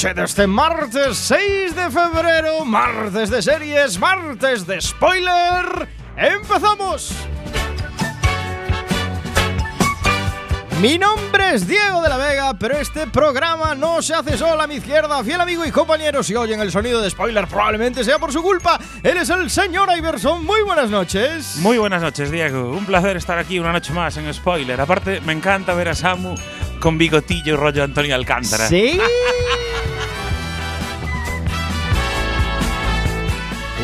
9 de la noche de este martes 6 de febrero, martes de series, martes de spoiler. ¡Empezamos! Mi nombre es Diego de la Vega, pero este programa no se hace solo a mi izquierda. Fiel amigo y compañero, si oyen el sonido de spoiler, probablemente sea por su culpa. Él es el señor Iverson. Muy buenas noches. Muy buenas noches, Diego. Un placer estar aquí una noche más en Spoiler. Aparte, me encanta ver a Samu con bigotillo y rollo Antonio Alcántara. Sí.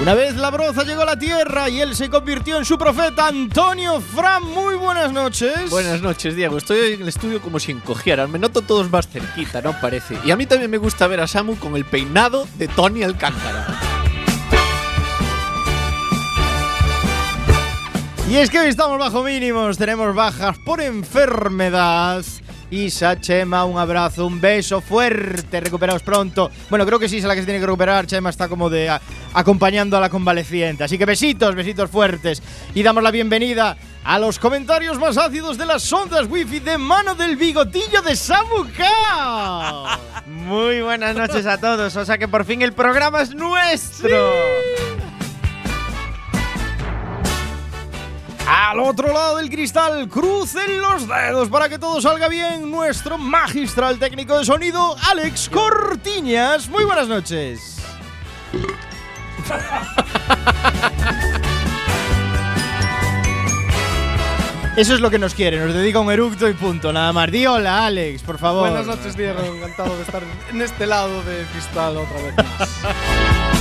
Una vez la broza llegó a la tierra y él se convirtió en su profeta, Antonio Fran. Muy buenas noches. Buenas noches, Diego. Estoy en el estudio como si encogiera. Me noto todos más cerquita, ¿no? Parece. Y a mí también me gusta ver a Samu con el peinado de Tony Alcántara. Y es que hoy estamos bajo mínimos, tenemos bajas por enfermedad. Isa, Chema, un abrazo, un beso fuerte, recuperaos pronto. Bueno, creo que sí es la que se tiene que recuperar. Chema está como de a- acompañando a la convaleciente. Así que besitos, besitos fuertes. Y damos la bienvenida a los comentarios más ácidos de las ondas wifi de mano del bigotillo de Samuka. Muy buenas noches a todos. O sea que por fin el programa es nuestro. Al otro lado del cristal, crucen los dedos para que todo salga bien. Nuestro magistral técnico de sonido, Alex Cortiñas. Muy buenas noches. Eso es lo que nos quiere, nos dedica un eructo y punto, nada más. Di hola, Alex, por favor. Buenas noches, Diego. Encantado de estar en este lado de cristal otra vez más.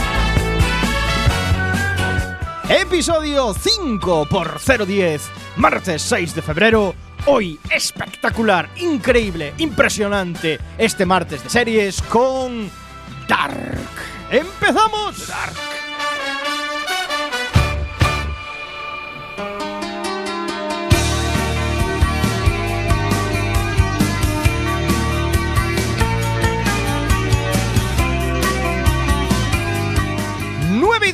Episodio 5 por 010, martes 6 de febrero. Hoy espectacular, increíble, impresionante. Este martes de series con Dark. ¡Empezamos! Dark.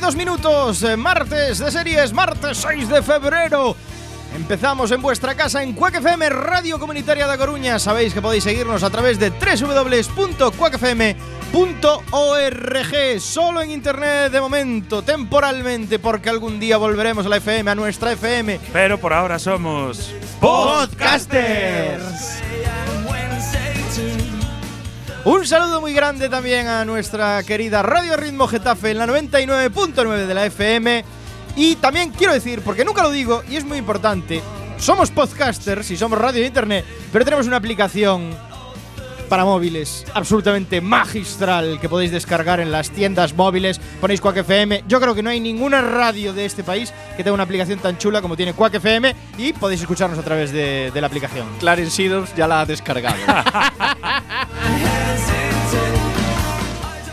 Nueve y dos minutos, eh, martes de series, martes 6 de febrero. Empezamos en vuestra casa en Quack FM, Radio Comunitaria de Coruña. Sabéis que podéis seguirnos a través de www.quackfm.org. Solo en internet de momento, temporalmente, porque algún día volveremos a la FM, a nuestra FM. Pero por ahora somos Podcasters. Un saludo muy grande también a nuestra querida Radio Ritmo Getafe en la 99.9 de la FM. Y también quiero decir, porque nunca lo digo y es muy importante, somos podcasters y somos radio de internet, pero tenemos una aplicación para móviles absolutamente magistral que podéis descargar en las tiendas móviles. Ponéis Quack FM. Yo creo que no hay ninguna radio de este país que tenga una aplicación tan chula como tiene Quack FM y podéis escucharnos a través de, de la aplicación. Clarence ya la ha descargado.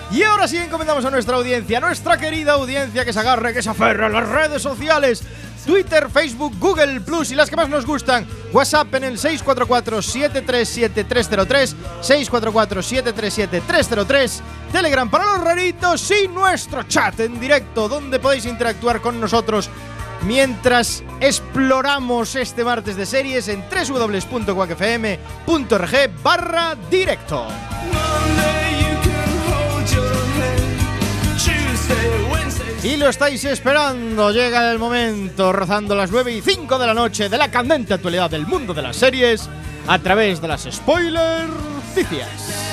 Y ahora sí encomendamos a nuestra audiencia, nuestra querida audiencia que se agarre, que se aferre a las redes sociales. Twitter, Facebook, Google Plus y las que más nos gustan. WhatsApp en el 644-737-303, 644-737-303. Telegram para los raritos y nuestro chat en directo donde podéis interactuar con nosotros mientras exploramos este martes de series en www.quackfm.org barra directo. Y lo estáis esperando, llega el momento, rozando las 9 y 5 de la noche de la candente actualidad del mundo de las series a través de las spoiler noticias.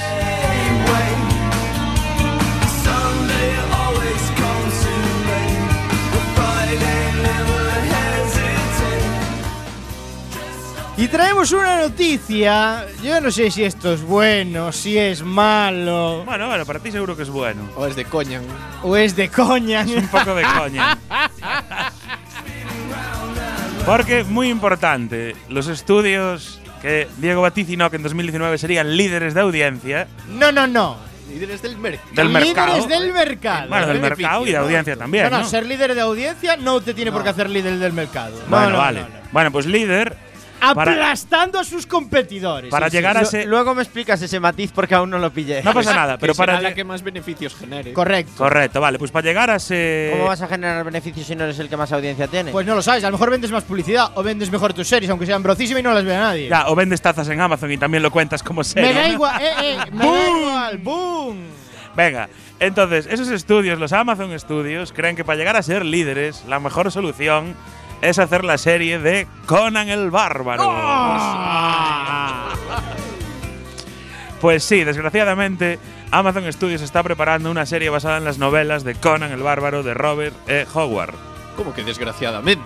Y traemos una noticia, yo no sé si esto es bueno, si es malo, Bueno, bueno, para ti seguro que es bueno. o es de coña. o es de coña. Un poco de coña. Porque, muy importante, los estudios que Diego vaticinó que en 2019 serían líderes de audiencia No, no, no. Líderes del mercado. del mercado. Líderes del mercado. Bueno, del mercado y de ¿no? audiencia también. no, no, ¿no? ser líder de audiencia no te tiene por qué hacer líder del mercado. No, Bueno, no, vale. no, no. Bueno, pues líder aplastando a sus competidores. para Sí, sí. llegar a ese. Luego me explicas ese matiz porque aún no lo pillé. No pasa nada, pero Que será para. la que más beneficios genere. Correcto. Correcto, vale, pues para llegar a ese. ¿Cómo vas a generar beneficios si no eres el que más audiencia tiene? Pues no lo sabes, a lo mejor vendes más publicidad o vendes mejor tus series, aunque sean brocísimas y no las vea nadie. Ya, o vendes tazas en Amazon y también lo cuentas como serie. me da igual, eh, eh, me da igual, boom. Venga, entonces, esos estudios, los Amazon Studios, creen que para llegar a ser líderes, la mejor solución es hacer la serie de Conan el Bárbaro. Pues sí, desgraciadamente, Amazon Studios está preparando una serie basada en las novelas de Conan el Bárbaro de Robert E. Howard. Como que desgraciadamente.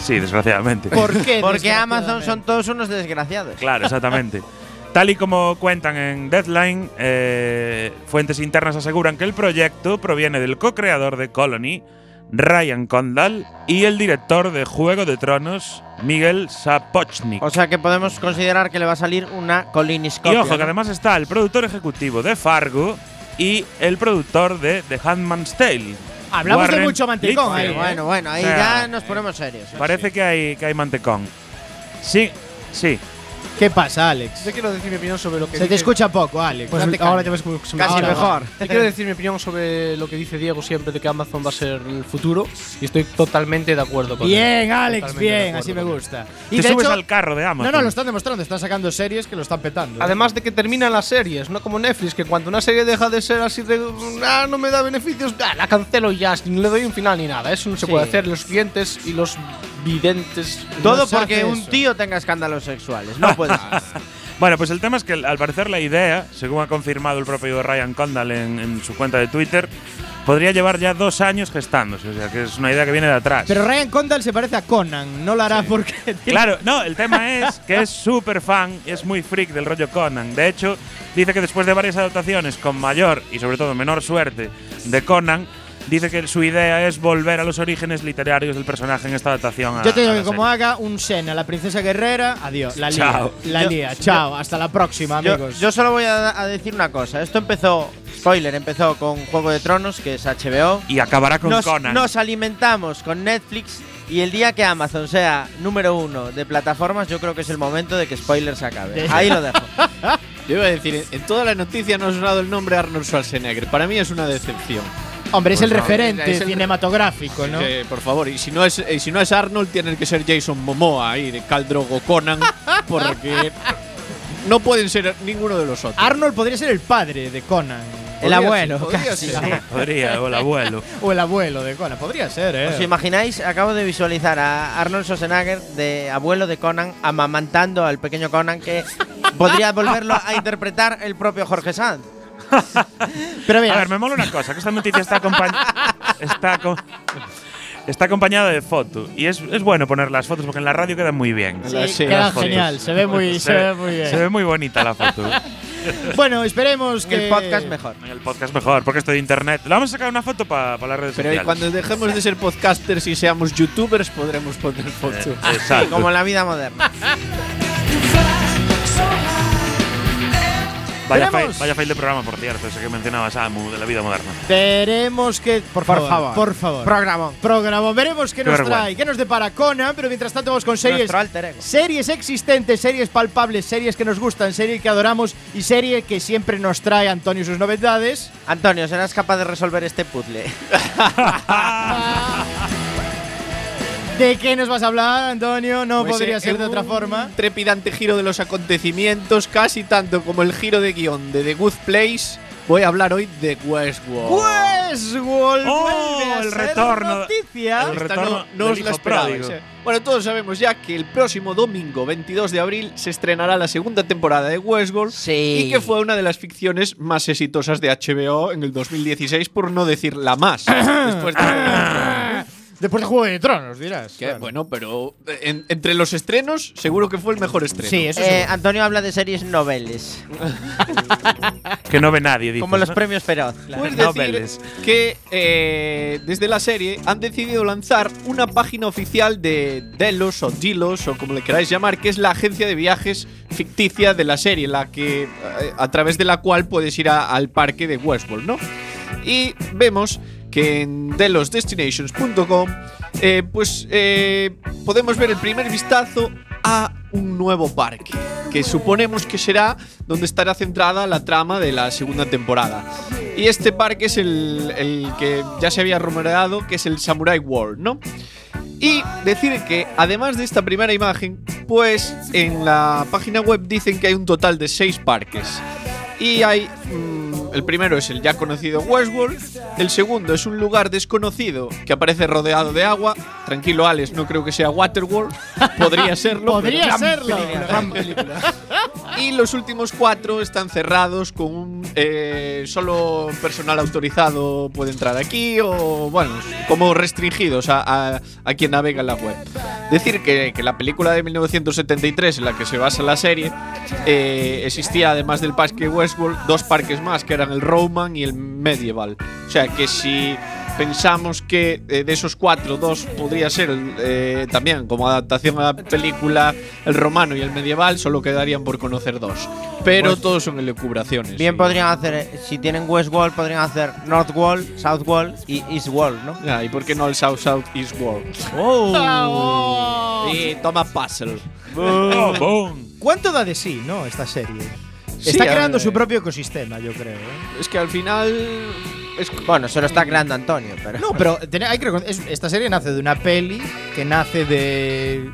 Sí, desgraciadamente. ¿Por qué? Porque Amazon son todos unos desgraciados. Claro, exactamente. Tal y como cuentan en Deadline, eh, fuentes internas aseguran que el proyecto proviene del co-creador de Colony, Ryan Condal, y el director de Juego de Tronos, Miguel Sapochnik. O sea que podemos considerar que le va a salir una y coliniscopia. ojo, que además está el productor ejecutivo de Fargo y el productor de The Handmaid's Tale. Hablamos de mucho mantecón ahí. ¿eh? Bueno, bueno, ahí O sea, ya nos ponemos serios. Parece que hay, que hay mantecón. Sí, sí. ¿Qué pasa, Alex? Yo quiero decir mi opinión sobre lo que Se te dice- escucha poco, Alex. Pues date ahora ya me escucho. Casi ahora, mejor. Yo quiero decir mi opinión sobre lo que dice Diego siempre de que Amazon va a ser el futuro y estoy totalmente de acuerdo con él. Bien, Alex, Totalmente de bien, acuerdo así me con él. gusta. Te de subes hecho- al carro de Amazon. No, no, lo están demostrando, están sacando series que lo están petando. ¿eh? Además de que terminan las series, no como Netflix, que cuando una serie deja de ser así de. Ah, no me da beneficios, ah, la cancelo y ya, ni le doy un final ni nada. Eso no se Sí. puede hacer. Los clientes y los videntes. Todo No se porque un eso. tío tenga escándalos sexuales. No puede. Bueno, pues el tema es que al parecer la idea, según ha confirmado el propio Ryan Condal en, en su cuenta de Twitter, podría llevar ya dos años gestándose. O sea, que es una idea que viene de atrás. Pero Ryan Condal se parece a Conan, no lo hará porque tiene- Claro, no, el tema es que es súper fan, es muy freak del rollo Conan. De hecho, dice que después de varias adaptaciones con mayor y sobre todo menor suerte de Conan, dice que su idea es volver a los orígenes literarios del personaje en esta adaptación. a- Yo te digo que como serie. haga un Sen a la princesa guerrera, adiós, la lía, Chao. la Yo- lía, chao, hasta la próxima, Yo, amigos. yo solo voy a, a decir una cosa. Esto empezó, spoiler, empezó con Juego de Tronos, que es HBO. Y acabará con Nos, Conan. nos alimentamos con Netflix y el día que Amazon sea número uno de plataformas, yo creo que es el momento de que spoiler se acabe. Ahí lo dejo. Yo iba a decir, en- en toda la noticia no ha sonado el nombre Arnold Schwarzenegger. Para mí es una decepción. Hombre, es Pues el no, referente es el- cinematográfico, ¿no? Que, por favor, y si no es y si no es Arnold, tiene que ser Jason Momoa ahí de Caldrogo Conan, porque no pueden ser ninguno de los otros. Arnold podría ser el padre de Conan. El Podría abuelo. ser, podría casi. ser. Podría, o el abuelo. O el abuelo de Conan. Podría ser, ¿eh? ¿Os imagináis? Acabo de visualizar a Arnold Schwarzenegger de abuelo de Conan amamantando al pequeño Conan que podría volverlo a interpretar el propio Jorge Sanz. Pero A mira, ver, me mola una cosa, que esta noticia está acompañada. está, co- está acompañada de foto. Y es, es bueno poner las fotos porque en la radio quedan muy bien. Sí, sí, genial, se ve muy, se, ve muy bien. Se ve muy bonita la foto. bueno, esperemos que el podcast mejor. El podcast mejor, porque esto de internet. Le vamos a sacar una foto para las redes Pero sociales. cuando dejemos de ser podcasters y seamos youtubers, podremos poner fotos. Eh, Exacto. Como en la vida moderna. vaya, fail, vaya fail de programa, por cierto, ese que mencionaba Samu de la vida moderna. Veremos que. Por, Por favor, favor. Por favor. Programón. Veremos qué, Qué nos vergüenza. trae, qué nos depara Conan, pero mientras tanto vamos con series. Nuestro alter ego. Series existentes, series palpables, series que nos gustan, series que adoramos y serie que siempre nos trae Antonio y sus novedades. Antonio, ¿serás capaz de resolver este puzzle? ¿De qué nos vas a hablar, Antonio? No Pues, podría eh, ser de otra un forma. Trepidante giro de los acontecimientos, casi tanto como el giro de guion de The Good Place. Voy a hablar hoy de Westworld. Westworld Oh, a el ser retorno. noticia. El Esta retorno no, no os la hijo esperabais. eh. Bueno, todos sabemos ya que el próximo domingo, 22 de abril, se estrenará la segunda temporada de Westworld. Sí. Y que fue una de las ficciones más exitosas de HBO en el 2016, por no decir la más. Después de. Después de Juego de Tronos, dirás. Que, Claro. Bueno, pero en- entre los estrenos, seguro que fue el mejor estreno. Sí, eso Eh. Antonio habla de series noveles, Que no ve nadie, dices, como los ¿no? premios Feroz. Puedes No decir veles. que eh, desde la serie han decidido lanzar una página oficial de Delos o Dilos o como le queráis llamar, que es la agencia de viajes ficticia de la serie, la que eh, a través de la cual puedes ir a- al parque de Westworld, ¿no? Y vemos que en delosdestinations.com eh, pues eh, podemos ver el primer vistazo a un nuevo parque, que suponemos que será donde estará centrada la trama de la segunda temporada. Y este parque es el, el que ya se había rumoreado, que es el Samurai World, ¿no? Y decir que además de esta primera imagen, pues en la página web dicen que hay un total de seis parques. Y hay. mm, el primero es el ya conocido Westworld. El segundo es un lugar desconocido que aparece rodeado de agua. Tranquilo, Alex, no creo que sea Waterworld. Podría serlo. Podría serlo. Gran película. Y los últimos cuatro están cerrados con un. eh, solo personal autorizado puede entrar aquí o. Bueno, como restringidos a, a- a quien navega en la web. Decir que, que la película de 1973 en la que se basa la serie eh, existía además del parque Westworld dos parques más que eran el Roman y el Medieval. O sea que si pensamos que eh, de esos cuatro, dos podría ser eh, también como adaptación a la película el romano y el medieval, solo quedarían por conocer dos. Pero Pues- todos son elucubraciones. Bien y- podrían hacer, eh, si tienen West Wall, podrían hacer North Wall, South Wall y East Wall, ¿no? Ya, ¿Y por qué no el South South East World? Y toma puzzle. Oh, boom. ¿Cuánto da de sí, no, esta serie? Sí, Está creando su propio ecosistema, yo creo. ¿eh? Es que al final. Es, Bueno, se lo está creando Antonio, pero. No, pero ten- hay que recon- es- esta serie nace de una peli que nace de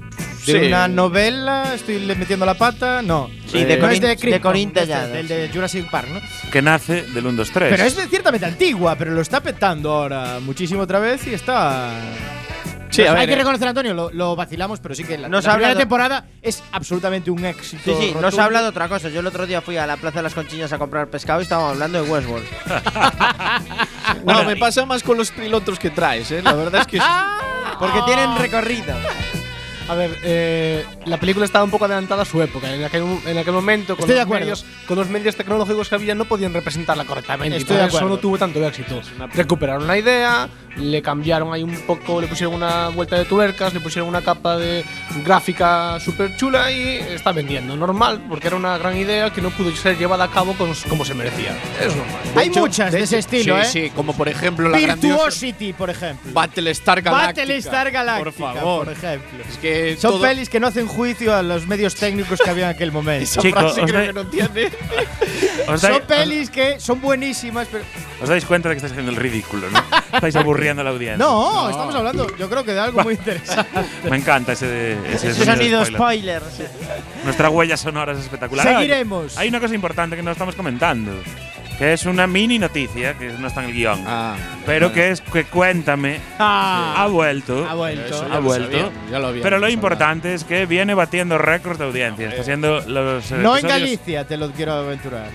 de Sí. una novela. Estoy metiendo la pata. No. Sí, de No es de, de Corín este, del sí. de Jurassic Park, ¿no? Que nace del 1, 2, 3. Pero es de- ciertamente antigua, pero lo está petando ahora muchísimo otra vez y está. Sí, a hay que eh. reconocer, Antonio, lo, lo vacilamos, pero sí que la, Nos la ha primera hablado- temporada es absolutamente un éxito. Sí, sí, nos ha hablado de otra cosa. Yo el otro día fui a la Plaza de las Conchiñas a comprar pescado y estábamos hablando de Westworld. no, me pasa más con los pilotos que traes, ¿eh? La verdad es que. Porque tienen recorrido. A ver, eh, la película estaba un poco adelantada a su época. En aquel, en aquel momento, con de los, medios, con los medios tecnológicos que había, no podían representarla correctamente. Estoy y de por eso acuerdo. no tuvo tanto éxito. Recuperaron la idea, le cambiaron ahí un poco, le pusieron una vuelta de tuercas, le pusieron una capa de gráfica súper chula y está vendiendo. Normal, porque era una gran idea que no pudo ser llevada a cabo con- como se merecía. Es normal. Hay hecho, muchas de, ese estilo, sí, ¿eh? Sí, como por ejemplo la Virtuosity, por ejemplo. Battlestar Galactica. Battlestar Galactica, Por favor. por ejemplo. Es que Son todo- pelis que no hacen juicio a los medios técnicos que había en aquel momento. Esa Chico, frase creo que no tiene. ¿Os, Son dais, pelis que son buenísimas, pero. os dais cuenta de que estáis haciendo el ridículo, ¿no? estáis aburriendo a la audiencia. No, estamos hablando, yo creo que de algo muy interesante. Me encanta ese, ese Ese sonido spoiler. spoiler. sí. Nuestra huella sonora es espectacular. Seguiremos. Hay una cosa importante que no estamos comentando, que es una mini noticia, que no está en el guion, Ah, pero que es que Cuéntame ha Ah, vuelto. ha vuelto. Eso ha ya lo vuelto. sabíamos, ya lo habíamos Pero lo importante es que viene batiendo récords de audiencia. Está siendo los. eh, No en Galicia, te lo quiero aventurar.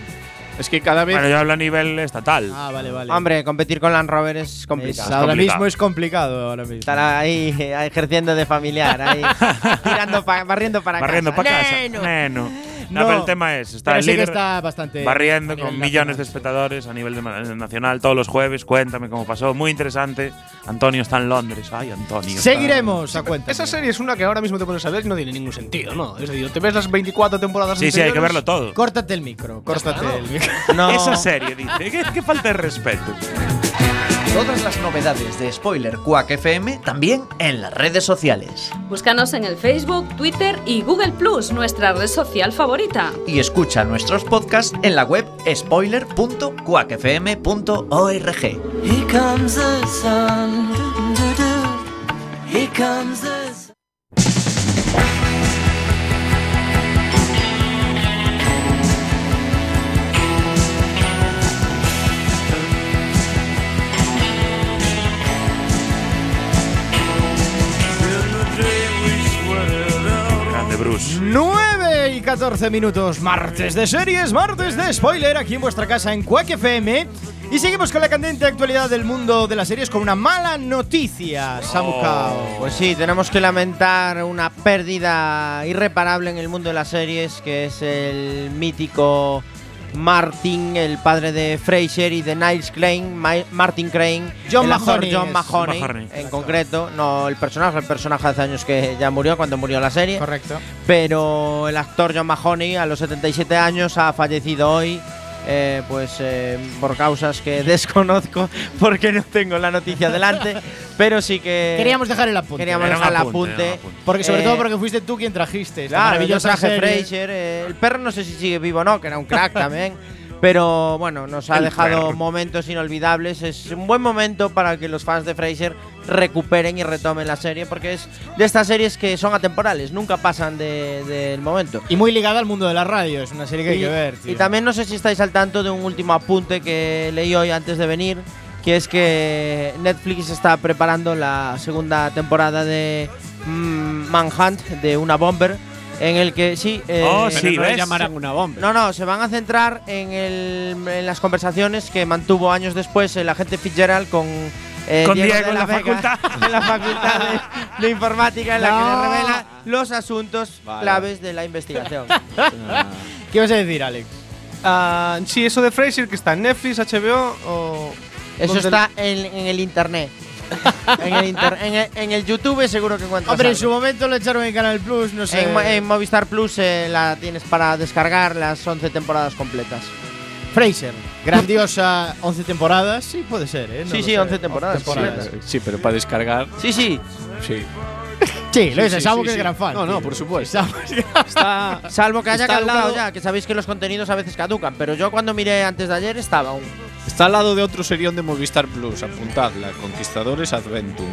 Es que cada vez. Bueno, yo hablo a nivel estatal. Ah, vale, vale. Hombre, competir con Land Rover es Es- complicado. ahora complicado. mismo es complicado. Ahora mismo. Estar ahí eh, ejerciendo de familiar, ahí tirando pa- barriendo para barriendo casa. para casa. Neno. Neno. No, No, pero el tema es, está el sí líder está bastante. barriendo con millones de espectadores a nivel de- nacional todos los jueves. Cuéntame cómo pasó. Muy interesante. Antonio está en Londres. Ay, Antonio. Seguiremos a cuenta. Esa serie es una que ahora mismo te pones a ver y no tiene ningún sentido, ¿no? Es decir, te ves las 24 temporadas Sí, sí, hay que verlo todo. Córtate el micro, córtate el micro. No. Esa serie, dice. ¿Qué, qué falta de respeto. Todas las novedades de Spoiler Quack FM también en las redes sociales. Búscanos en el Facebook, Twitter y Google Plus, nuestra red social favorita. Y escucha nuestros podcasts en la web spoiler.quackfm.org. Here comes the sun. Here comes the sun. Bruce. 9 y 14 minutos, martes de series, martes de spoiler, aquí en vuestra casa en Quack FM. Y seguimos con la candente actualidad del mundo de las series con una mala noticia, Samu Kao. Pues sí, tenemos que lamentar una pérdida irreparable en el mundo de las series, que es el mítico Martin, el padre de Fraser y de Niles Crane, Ma- Martin Crane, John el actor Mahoney John Mahoney. en concreto, no el personaje, el personaje hace años que ya murió cuando murió la serie, Correcto. pero el actor John Mahoney a los 77 años ha fallecido hoy eh, pues eh, por causas que desconozco porque no tengo la noticia delante, pero sí que Queríamos dejar el apunte. queríamos Era dejar el apunte. Porque sobre Eh, todo porque fuiste tú quien trajiste esta Claro, yo traje. Fraser. eh, el perro no sé si sigue vivo o no, que era un crack también. Pero bueno, nos ha El dejado perro. momentos inolvidables. Es un buen momento para que los fans de Fraser recuperen y retomen la serie, porque es de estas series que son atemporales, nunca pasan de- del momento. Y muy ligada al mundo de la radio. Es una serie que hay Y- que ver. Y también no sé si estáis al tanto de un último apunte que leí hoy antes de venir, que es que Netflix está preparando la segunda temporada de mm, Manhunt, de una bomber, en el que sí... eh, Oh, sí, no llamarán una bomba. No, no, se van a centrar en, el- en las conversaciones que mantuvo años después el agente Fitzgerald con, eh, Con Diego, Diego en la, la Vega, facultad. en la facultad de, de informática en la que No. le revela los asuntos Vale. claves de la investigación. ¿Qué vas a decir, Alex? Ah, sí, eso de Fraser que está en Netflix, HBO o. Eso ¿dónde- está en, en el internet. en, el inter- en, el, en el YouTube seguro que encuentras. Hombre, en algo. su momento lo echaron en Canal Plus, no sé. En, en Movistar Plus eh, la tienes para descargar las 11 temporadas completas. Fraser. Grandiosa 11 temporadas. Sí, puede ser, ¿eh? No Sí, sí, sé. 11 temporadas completas. Sí, pero para descargar, Sí, sí. sí. Sí, lo dice, sí, sí, que es sí. gran fan. No, no, por supuesto. Está. Salvo que haya caducado ya, que sabéis que los contenidos a veces caducan. Pero yo cuando miré antes de ayer estaba aún. Está al lado de otro serión de Movistar Plus. Apuntadla. Conquistadores Adventum.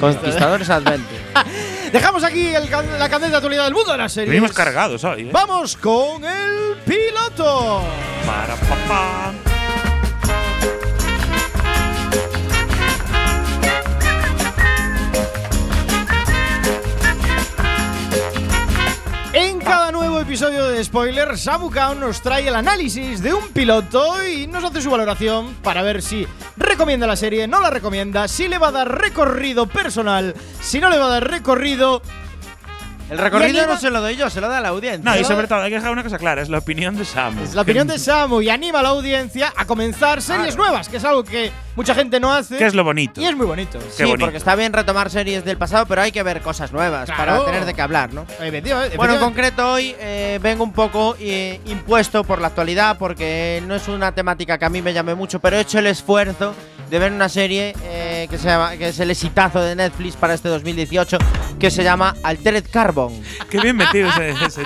Conquistadores Adventure. Dejamos aquí el la candente actualidad del mundo de las series. Venimos cargados hoy, ¿eh? Vamos con el piloto. Para papá. Episodio de Spoiler, Samu nos trae el análisis de un piloto y nos hace su valoración para ver si recomienda la serie, no la recomienda, si le va a dar recorrido personal, si no le va a dar recorrido. El recorrido no se lo doy yo, se lo da la audiencia. No, y sobre todo hay que dejar una cosa clara, es la opinión de Samu. Es la opinión de Samu y anima a la audiencia a comenzar series nuevas, que es algo que mucha gente no hace. Que es lo bonito. Y es muy bonito. Qué Sí, bonito. porque está bien retomar series del pasado, pero hay que ver cosas nuevas Claro. para tener de qué hablar, ¿no? Efectivamente, Bueno, en concreto hoy eh, vengo un poco eh, impuesto por la actualidad porque no es una temática que a mí me llame mucho, pero he hecho el esfuerzo de ver una serie eh, que, se llama, que es el exitazo de Netflix para este 2018 que se llama Altered Carbon. Qué bien metido ese. ese.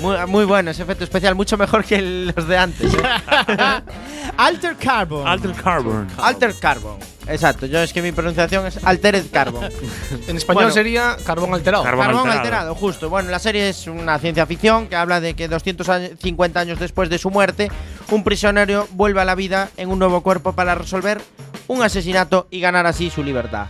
Muy, muy bueno ese efecto especial, mucho mejor que el- los de antes. ¿eh? Alter Carbon. Alter Carbon. Altered Carbon. Exacto, yo es que mi pronunciación es Altered Carbon. En español Bueno. sería carbón alterado. Carbón Carbón alterado. alterado. justo. Bueno, la serie es una ciencia ficción que habla de que 250 años después de su muerte, un prisionero vuelve a la vida en un nuevo cuerpo para resolver un asesinato y ganar así su libertad.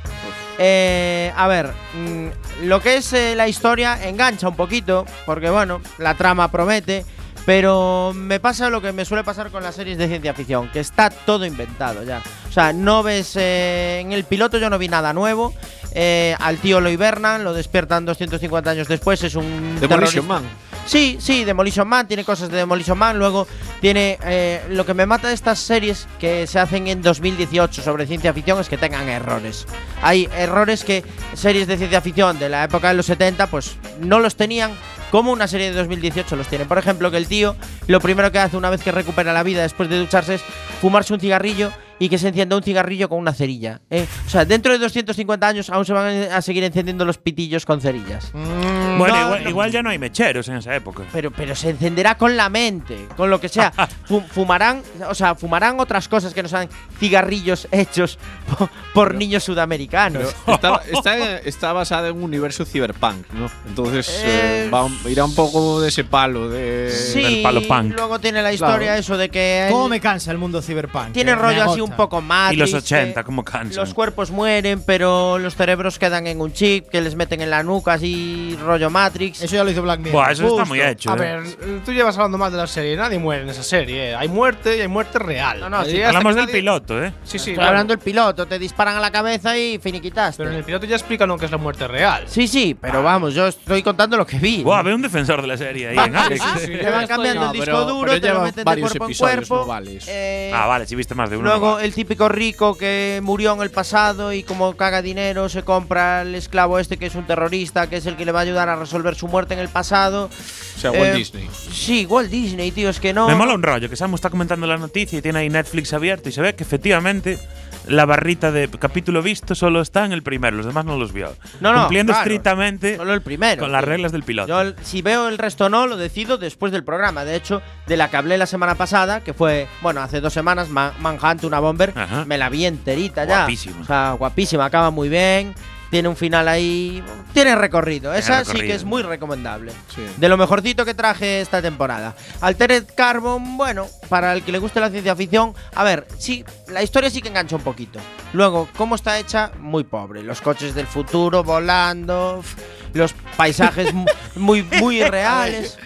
Eh, a ver, mm, lo que es eh, la historia engancha un poquito, porque bueno, la trama promete, pero me pasa lo que me suele pasar con las series de ciencia ficción, que está todo inventado ya. O sea, no ves eh, en el piloto yo no vi nada nuevo. eh, al tío lo hibernan, lo despiertan 250 años después, es un Demolition Man. Sí, sí, Demolition Man tiene cosas de Demolition Man. Luego tiene. eh, lo que me mata de estas series que se hacen en 2018 sobre ciencia ficción es que tengan errores. Hay errores que series de ciencia ficción de la época de los 70 pues no los tenían. Como una serie de 2018 los tiene. Por ejemplo, que el tío lo primero que hace una vez que recupera la vida después de ducharse es fumarse un cigarrillo y que se encienda un cigarrillo con una cerilla. ¿eh? O sea, dentro de 250 años aún se van a seguir encendiendo los pitillos con cerillas. Bueno, No, igual, no. igual ya no hay mecheros en esa época. Pero, pero se encenderá con la mente, con lo que sea. Fu- fumarán, o sea, fumarán otras cosas que no sean cigarrillos hechos po- por, niños sudamericanos. Está, está, está basada en un universo cyberpunk, ¿no? Entonces eh, Eh, va, irá un poco de ese palo de. sí, del palo punk. luego tiene la historia Claro. eso de que ¿Cómo me cansa el mundo cyberpunk? tiene rollo así agota. Un poco más. y los 80, como cansan. Los cuerpos mueren, pero los cerebros quedan en un chip que les meten en la nuca, así rollo Matrix. Eso ya lo hizo Black Mirror. Buah, eso está muy hecho. A eh. ver, tú llevas hablando más de la serie. Nadie muere en esa serie. eh. Hay muerte y hay muerte real. No, no, sí, Hablamos del nadie- piloto, ¿eh? Sí, sí. Estoy hablando del piloto, te disparan a la cabeza y finiquitaste. Pero en el piloto ya explican lo que es la muerte real. Sí, sí, pero vamos, yo estoy contando lo que vi. Buah, ve un defensor de la serie ahí en Alex. Te van cambiando No, el disco pero- duro, pero te lo meten de cuerpo en cuerpo. no vale eso. eh, Ah, vale, si viste más de uno. Luego, no el típico rico que murió en el pasado y como caga dinero se compra el esclavo este que es un terrorista, que es el que le va a ayudar a resolver su muerte en el pasado. O sea, Walt Eh, Disney. Sí, Walt Disney, tío, es que no. Me mola un rollo que Samu está comentando la noticia y tiene ahí Netflix abierto y se ve que efectivamente la barrita de capítulo visto solo está en el primero, los demás no los vio. No, no, Cumpliendo claro, estrictamente Solo el primero. con las reglas del piloto. Yo, si veo el resto no, lo decido después del programa. De hecho, de la que hablé la semana pasada, que fue, bueno, hace dos semanas, Ma- Manhunt, una bomber, Ajá. me la vi enterita ya. Guapísima. O sea, guapísima, acaba muy bien. Tiene un final ahí. Tiene recorrido. Esa sí que es muy recomendable. Sí. De lo mejorcito que traje esta temporada. Altered Carbon, bueno, para el que le guste la ciencia ficción, a ver, sí, la historia sí que engancha un poquito. Luego, ¿cómo está hecha? Muy pobre. Los coches del futuro volando, los paisajes mu- muy, muy reales.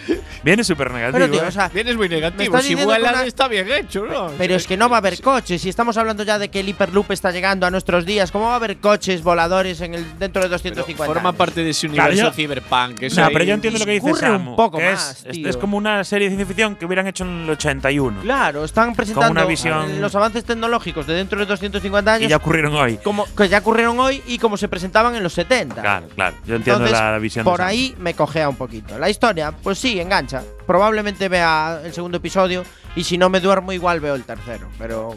Viene súper negativo. Pero, tío, ¿eh? o sea, Vienes muy negativo. Si que una- está bien hecho, ¿no? pero es que no va a haber coches. Si estamos hablando ya de que el Hyperloop está llegando a nuestros días, ¿cómo va a haber coches voladores en el, dentro de 250 Forma años? parte de ese Claro, universo yo- cyberpunk. eso No, ahí- pero yo entiendo lo que dice discurre un Samu. poco que más, es, es- tío. es como una serie de ciencia ficción que hubieran hecho en el 81. Claro, están presentando una visión- los avances tecnológicos de dentro de 250 años Y ya ocurrieron hoy. como que ya ocurrieron hoy y como se presentaban en los 70. Claro, claro. Yo entiendo Entonces, la, visión de por ahí me cojea un poquito. La historia, pues sí, engancha. Probablemente vea el segundo episodio y si no me duermo igual veo el tercero. Pero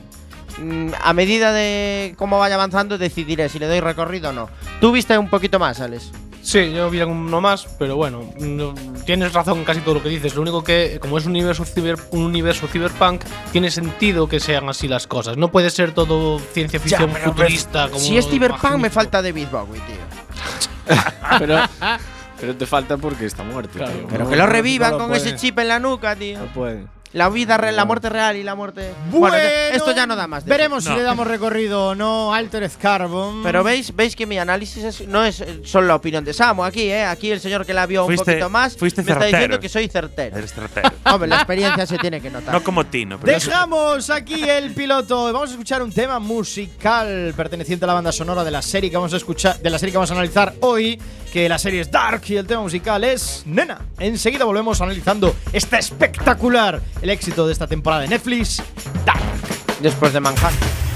mm, a medida de cómo vaya avanzando decidiré si le doy recorrido o no. Tú viste un poquito más, Alex. Sí, yo vi uno más, pero bueno, no- tienes razón en casi todo lo que dices. Lo único que, como es un universo, ciber, un universo cyberpunk, tiene sentido que sean así las cosas. No puede ser todo ciencia ficción pero futurista. Como si es Cyberpunk me falta David Bowie, tío. pero, pero te falta porque está muerto. Claro. tío. Pero No- que lo revivan no lo con puede. ese chip en la nuca, tío. No puede. La vida, re- la muerte real y la muerte. Bueno, esto ya no da más. de Veremos No. si le damos recorrido o no. Altered Carbon. Pero veis, veis que mi análisis es- no es eh, solo la opinión de Samu aquí, ¿eh? Aquí el señor que la vio un poquito más fuiste me está diciendo que soy certero. Eres certero. Hombre, la experiencia se tiene que notar. no como Tino, pero Dejamos aquí el piloto. Vamos a escuchar un tema musical perteneciente a la banda sonora de la serie que vamos a escuchar, de la serie que vamos a analizar hoy, que la serie es Dark y el tema musical es Nena. Enseguida volvemos analizando este espectacular el éxito de esta temporada de Netflix, Dark. Después de Manhattan.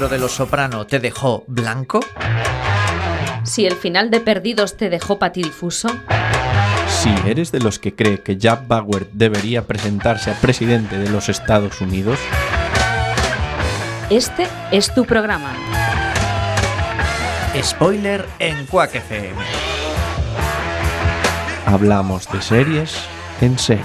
Negro de los soprano te dejó blanco? Si el final de Perdidos te dejó patidifuso, Si eres de los que cree que Jack Bauer debería presentarse a presidente de los Estados Unidos, este es tu programa. Spoiler en Quack FM. hablamos de series en serie.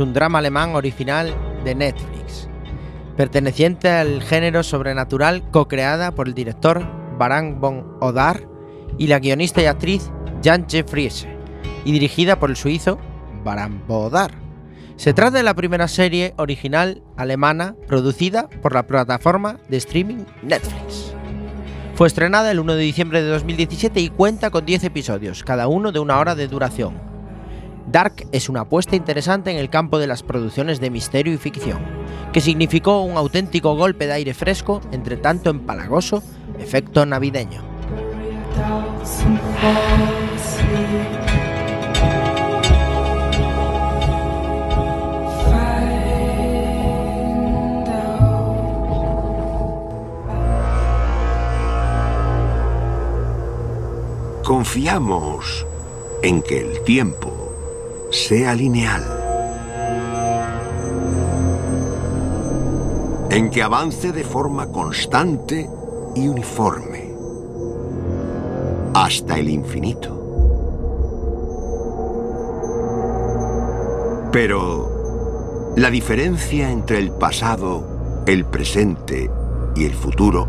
Un drama alemán original de Netflix, perteneciente al género sobrenatural co-creada por el director Baran von Odar y la guionista y actriz Jantje Friese, y dirigida por el suizo Baran von Odar. Se trata de la primera serie original alemana producida por la plataforma de streaming Netflix. Fue estrenada el 1 de diciembre de 2017 y cuenta con 10 episodios, cada uno de una hora de duración. Dark es una apuesta interesante en el campo de las producciones de misterio y ficción, que significó un auténtico golpe de aire fresco entre tanto empalagoso efecto navideño. Confiamos en que el tiempo sea lineal. En que avance de forma constante y uniforme. Hasta el infinito. Pero la diferencia entre el pasado, el presente y el futuro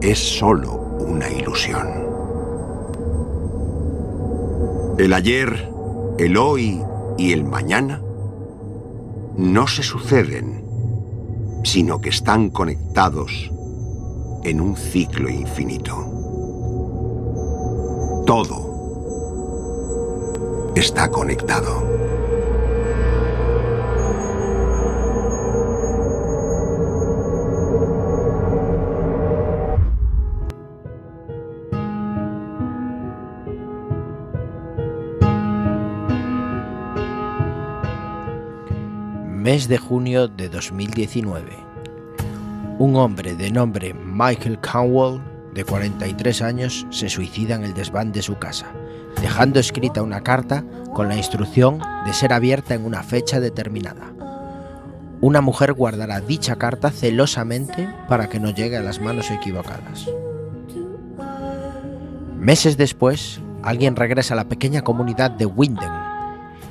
es solo una ilusión. El ayer, el hoy y el mañana no se suceden, sino que están conectados en un ciclo infinito. Todo está conectado. Mes de junio de 2019. Un hombre de nombre Michael Canwell, de 43 años, se suicida en el desván de su casa, dejando escrita una carta con la instrucción de ser abierta en una fecha determinada. Una mujer guardará dicha carta celosamente para que no llegue a las manos equivocadas. Meses después, alguien regresa a la pequeña comunidad de Winden.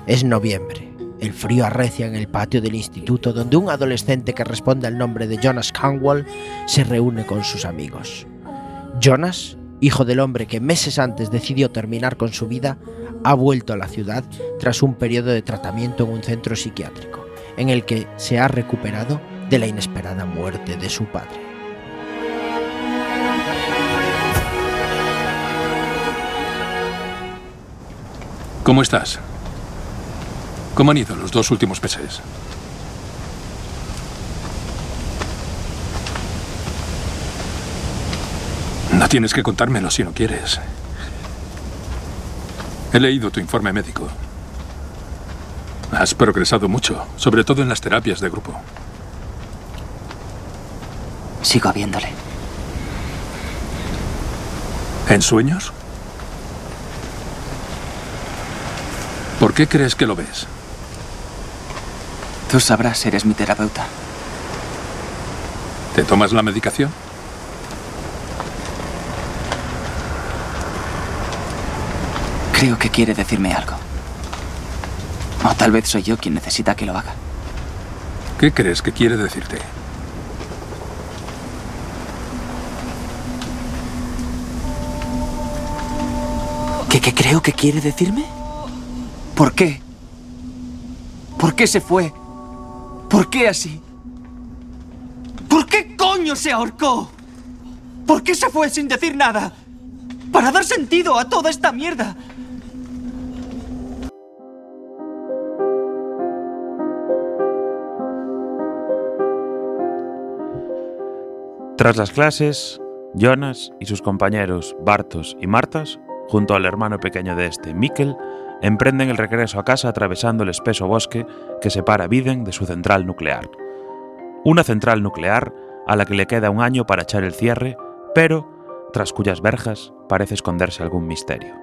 Es noviembre. El frío arrecia en el patio del instituto donde un adolescente que responde al nombre de Jonas Canwell se reúne con sus amigos. Jonas, hijo del hombre que meses antes decidió terminar con su vida, ha vuelto a la ciudad tras un periodo de tratamiento en un centro psiquiátrico, en el que se ha recuperado de la inesperada muerte de su padre. ¿Cómo estás? ¿Cómo han ido los dos últimos meses? No tienes que contármelo si no quieres. He leído tu informe médico. Has progresado mucho, sobre todo en las terapias de grupo. Sigo viéndole. ¿En sueños? ¿Por qué crees que lo ves? Tú sabrás, eres mi terapeuta. ¿Te tomas la medicación? Creo que quiere decirme algo. O tal vez soy yo quien necesita que lo haga. ¿Qué crees que quiere decirte? ¿Qué, qué creo que quiere decirme? ¿Por qué? ¿Por qué se fue? ¿Por qué así? ¿Por qué coño se ahorcó? ¿Por qué se fue sin decir nada? Para dar sentido a toda esta mierda. Tras las clases, Jonas y sus compañeros Bartos y Martas, junto al hermano pequeño de este, Mikkel, emprenden el regreso a casa atravesando el espeso bosque que separa Viden de su central nuclear. Una central nuclear a la que le queda un año para echar el cierre, pero tras cuyas verjas parece esconderse algún misterio.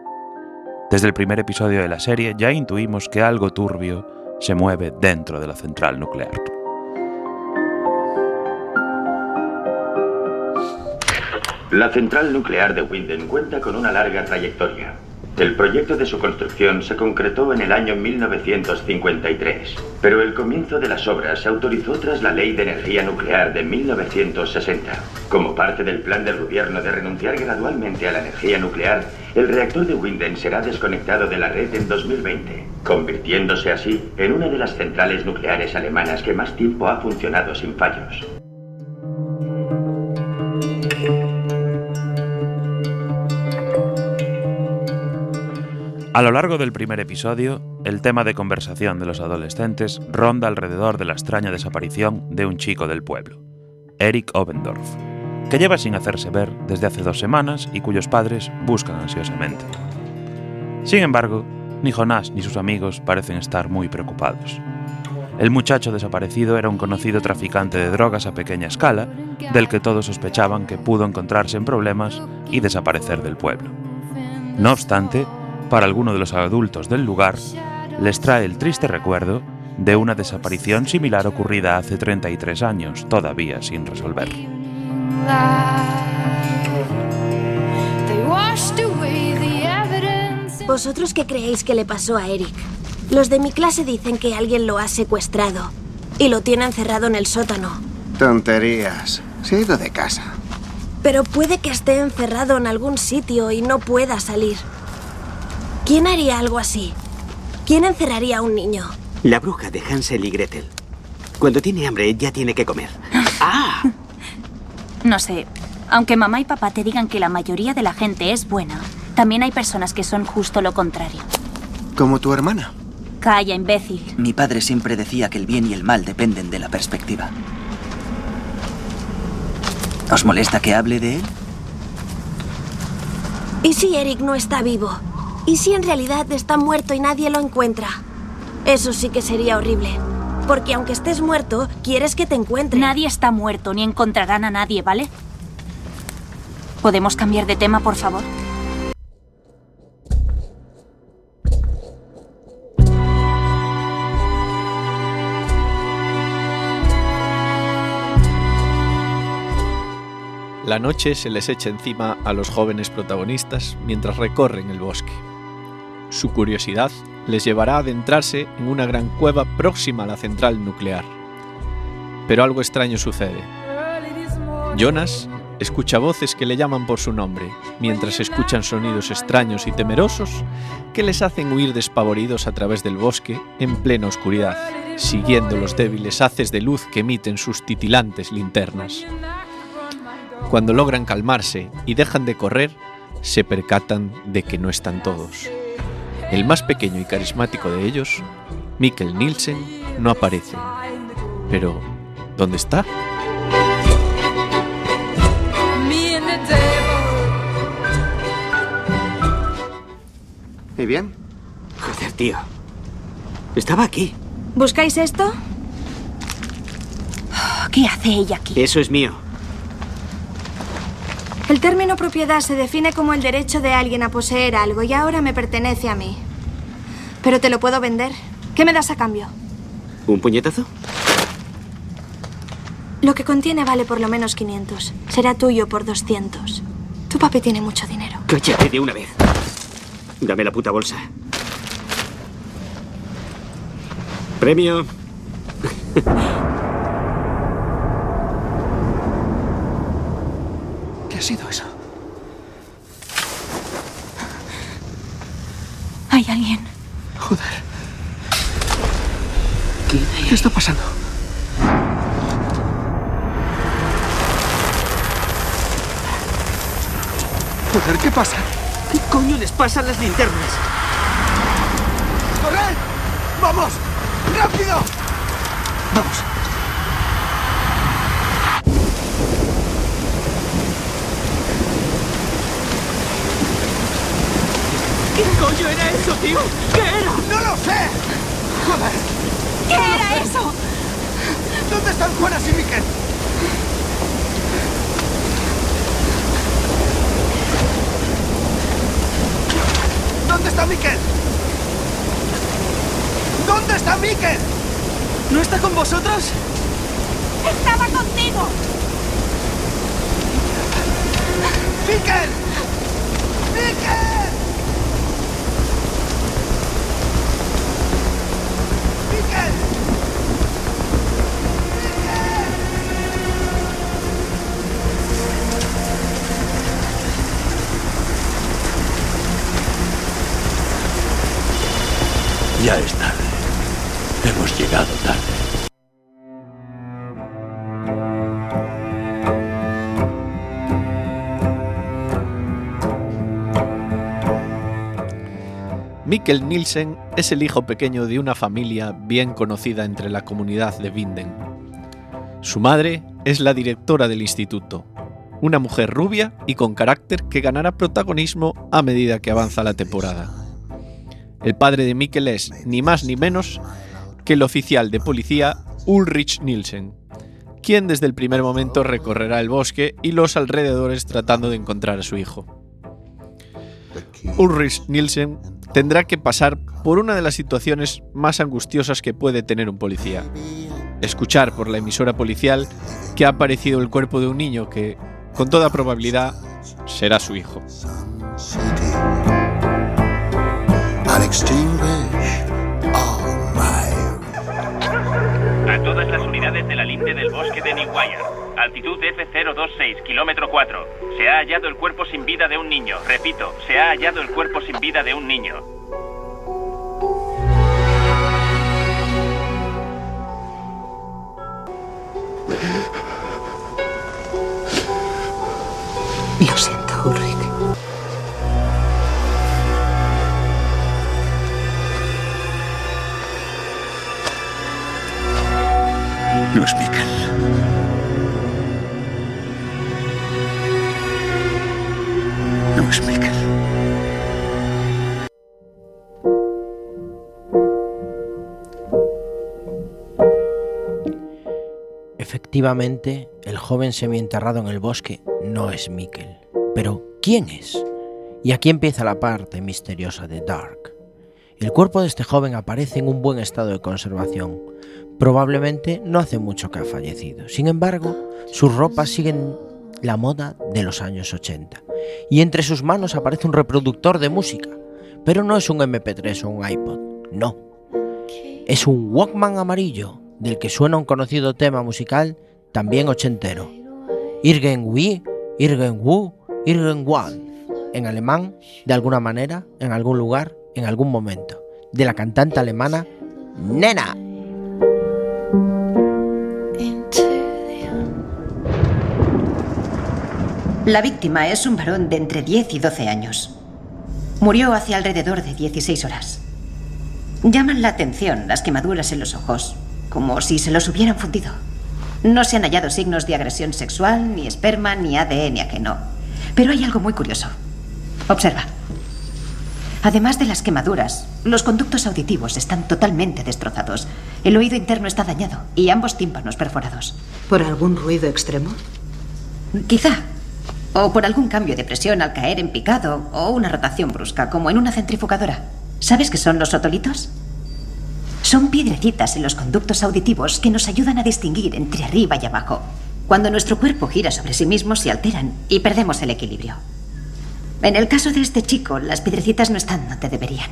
Desde el primer episodio de la serie ya intuimos que algo turbio se mueve dentro de la central nuclear. La central nuclear de Winden cuenta con una larga trayectoria. El proyecto de su construcción se concretó en el año 1953, pero el comienzo de las obras se autorizó tras la Ley de Energía Nuclear de 1960. Como parte del plan del gobierno de renunciar gradualmente a la energía nuclear, el reactor de Winden será desconectado de la red en 2020, convirtiéndose así en una de las centrales nucleares alemanas que más tiempo ha funcionado sin fallos. A lo largo del primer episodio, el tema de conversación de los adolescentes ronda alrededor de la extraña desaparición de un chico del pueblo, Eric Obendorf, que lleva sin hacerse ver desde hace dos semanas y cuyos padres buscan ansiosamente. Sin embargo, ni Jonás ni sus amigos parecen estar muy preocupados. El muchacho desaparecido era un conocido traficante de drogas a pequeña escala, del que todos sospechaban que pudo encontrarse en problemas y desaparecer del pueblo. No obstante, para algunos de los adultos del lugar, les trae el triste recuerdo de una desaparición similar ocurrida hace 33 años, todavía sin resolver. ¿Vosotros qué creéis que le pasó a Eric? Los de mi clase dicen que alguien lo ha secuestrado y lo tiene encerrado en el sótano. Tonterías. Se ha ido de casa. Pero puede que esté encerrado en algún sitio y no pueda salir. ¿Quién haría algo así? ¿Quién encerraría a un niño? La bruja de Hansel y Gretel. Cuando tiene hambre ya tiene que comer. ¡Ah! No sé, aunque mamá y papá te digan que la mayoría de la gente es buena, también hay personas que son justo lo contrario. Como tu hermana. Calla, imbécil. Mi padre siempre decía que el bien y el mal dependen de la perspectiva. ¿Os molesta que hable de él? ¿Y si Eric no está vivo? ¿Y si en realidad está muerto y nadie lo encuentra? Eso sí que sería horrible. Porque aunque estés muerto, quieres que te encuentren. Nadie está muerto ni encontrarán a nadie, ¿vale? ¿Podemos cambiar de tema, por favor? La noche se les echa encima a los jóvenes protagonistas mientras recorren el bosque. Su curiosidad les llevará a adentrarse en una gran cueva próxima a la central nuclear. Pero algo extraño sucede. Jonas escucha voces que le llaman por su nombre, mientras escuchan sonidos extraños y temerosos que les hacen huir despavoridos a través del bosque en plena oscuridad, siguiendo los débiles haces de luz que emiten sus titilantes linternas. Cuando logran calmarse y dejan de correr, se percatan de que no están todos. El más pequeño y carismático de ellos, Mikkel Nielsen, no aparece. Pero, ¿dónde está? ¿Y bien? Joder, tío. Estaba aquí. ¿Buscáis esto? ¿Qué hace ella aquí? Eso es mío. El término propiedad se define como el derecho de alguien a poseer algo y ahora me pertenece a mí. Pero te lo puedo vender. ¿Qué me das a cambio? ¿Un puñetazo? Lo que contiene vale por lo menos 500. Será tuyo por 200. Tu papi tiene mucho dinero. Cállate de una vez. Dame la puta bolsa. Premio. ¿Qué ha sido eso? Hay alguien. ¿Qué está pasando? Joder, ¿qué pasa? ¿Qué coño les pasa a las linternas? ¡Corred! ¡Vamos! ¡Rápido! Vamos. ¿Qué coño era eso, tío? ¿Qué era? ¡No lo sé! ¡Joder! ¿Qué era eso? ¿Dónde están Juanas y Miquel? ¿Dónde está Miquel? ¿Dónde está Miquel? ¿No está con vosotros? Estaba contigo. ¡Miquel! ¡Miquel! Ya es tarde. Hemos llegado tarde. Mikkel Nielsen es el hijo pequeño de una familia bien conocida entre la comunidad de Vinden. Su madre es la directora del instituto, una mujer rubia y con carácter que ganará protagonismo a medida que avanza la temporada. El padre de Mikkel es ni más ni menos que el oficial de policía Ulrich Nielsen, quien desde el primer momento recorrerá el bosque y los alrededores tratando de encontrar a su hijo. Ulrich Nielsen tendrá que pasar por una de las situaciones más angustiosas que puede tener un policía. Escuchar por la emisora policial que ha aparecido el cuerpo de un niño que, con toda probabilidad, será su hijo. A todas las unidades de la linde del bosque de Newwire. Altitud F026, kilómetro 4. Se ha hallado el cuerpo sin vida de un niño. Repito, se ha hallado el cuerpo sin vida de un niño. Efectivamente, el joven semienterrado en el bosque no es Mikkel. Pero, ¿quién es? Y aquí empieza la parte misteriosa de Dark. El cuerpo de este joven aparece en un buen estado de conservación. Probablemente no hace mucho que ha fallecido. Sin embargo, sus ropas siguen la moda de los años 80. Y entre sus manos aparece un reproductor de música. Pero no es un MP3 o un iPod. No. Es un Walkman amarillo del que suena un conocido tema musical también ochentero. Irgen Wi, Irgen Wu, Irgen Wan. En alemán, de alguna manera, en algún lugar, en algún momento. De la cantante alemana Nena. La víctima es un varón de entre 10 y 12 años. Murió hace alrededor de 16 horas. Llaman la atención las quemaduras en los ojos, como si se los hubieran fundido. No se han hallado signos de agresión sexual, ni esperma, ni ADN ajeno. Pero hay algo muy curioso. Observa. Además de las quemaduras, los conductos auditivos están totalmente destrozados. El oído interno está dañado y ambos tímpanos perforados. ¿Por algún ruido extremo? Quizá. O por algún cambio de presión al caer en picado o una rotación brusca, como en una centrifugadora. ¿Sabes qué son los otolitos? Son piedrecitas en los conductos auditivos que nos ayudan a distinguir entre arriba y abajo. Cuando nuestro cuerpo gira sobre sí mismo, se alteran y perdemos el equilibrio. En el caso de este chico, las piedrecitas no están donde deberían.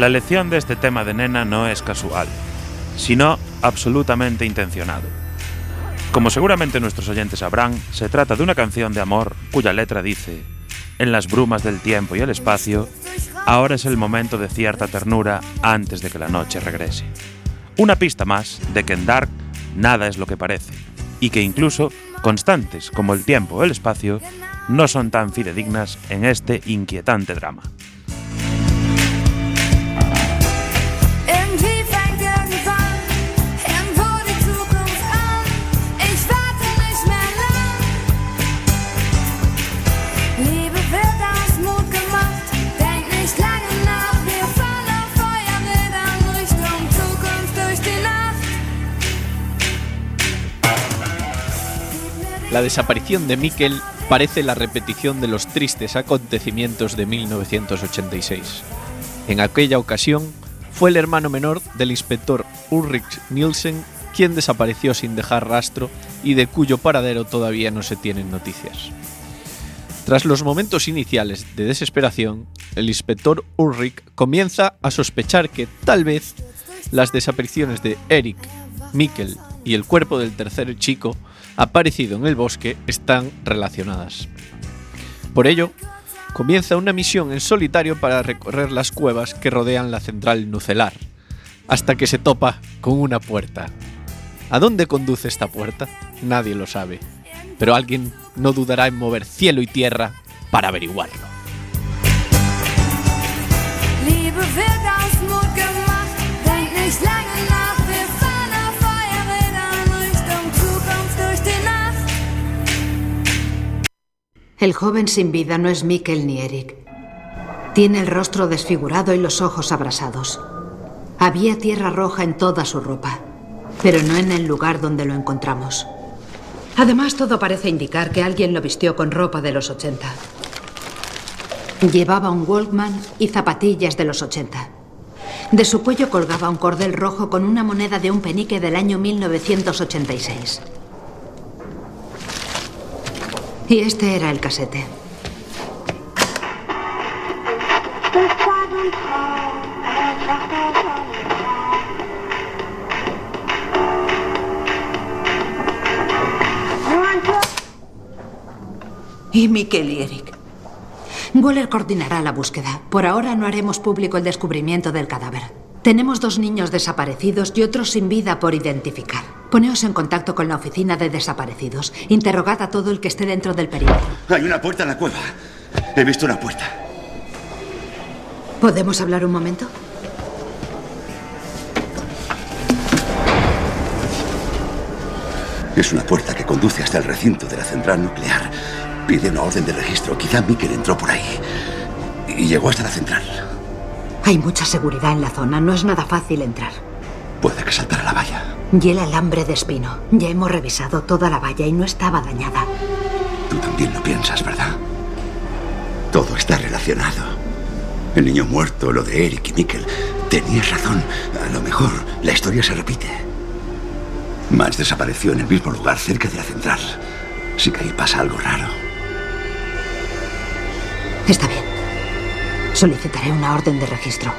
La elección de este tema de nena no es casual, sino absolutamente intencionado. Como seguramente nuestros oyentes sabrán, se trata de una canción de amor cuya letra dice, en las brumas del tiempo y el espacio, ahora es el momento de cierta ternura antes de que la noche regrese. Una pista más de que en Dark nada es lo que parece, y que incluso constantes como el tiempo o el espacio no son tan fidedignas en este inquietante drama. La desaparición de Mikkel parece la repetición de los tristes acontecimientos de 1986. En aquella ocasión, fue el hermano menor del inspector Ulrich Nielsen quien desapareció sin dejar rastro y de cuyo paradero todavía no se tienen noticias. Tras los momentos iniciales de desesperación, el inspector Ulrich comienza a sospechar que tal vez las desapariciones de Eric, Mikkel y el cuerpo del tercer chico aparecido en el bosque están relacionadas. Por ello, comienza una misión en solitario para recorrer las cuevas que rodean la central nucelar, hasta que se topa con una puerta. ¿A dónde conduce esta puerta? Nadie lo sabe, pero alguien no dudará en mover cielo y tierra para averiguarlo. El joven sin vida no es Mikkel ni Eric. Tiene el rostro desfigurado y los ojos abrasados. Había tierra roja en toda su ropa, pero no en el lugar donde lo encontramos. Además, todo parece indicar que alguien lo vistió con ropa de los 80. Llevaba un Walkman y zapatillas de los 80. De su cuello colgaba un cordel rojo con una moneda de un penique del año 1986. Y este era el casete. Y Miquel y Eric. Waller coordinará la búsqueda. Por ahora no haremos público el descubrimiento del cadáver. Tenemos dos niños desaparecidos y otros sin vida por identificar. Poneos en contacto con la oficina de desaparecidos. Interrogad a todo el que esté dentro del perímetro. Hay una puerta en la cueva. He visto una puerta. ¿Podemos hablar un momento? Es una puerta que conduce hasta el recinto de la central nuclear. Pide una orden de registro. Quizá Mikkel entró por ahí. Y llegó hasta la central. Hay mucha seguridad en la zona. No es nada fácil entrar. Puede que saltara. Y el alambre de espino. Ya hemos revisado toda la valla y no estaba dañada. Tú también lo piensas, ¿verdad? Todo está relacionado. El niño muerto, lo de Eric y Mikkel. Tenías razón. A lo mejor la historia se repite. Mans desapareció en el mismo lugar, cerca de la central. Sí que ahí pasa algo raro. Está bien. Solicitaré una orden de registro.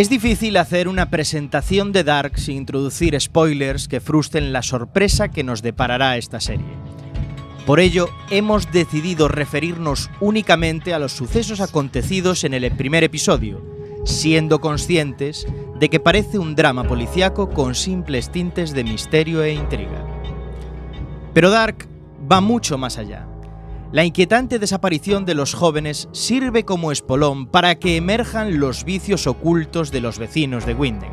Es difícil hacer una presentación de Dark sin introducir spoilers que frustren la sorpresa que nos deparará esta serie. Por ello, hemos decidido referirnos únicamente a los sucesos acontecidos en el primer episodio, siendo conscientes de que parece un drama policíaco con simples tintes de misterio e intriga. Pero Dark va mucho más allá. La inquietante desaparición de los jóvenes sirve como espolón para que emerjan los vicios ocultos de los vecinos de Winden,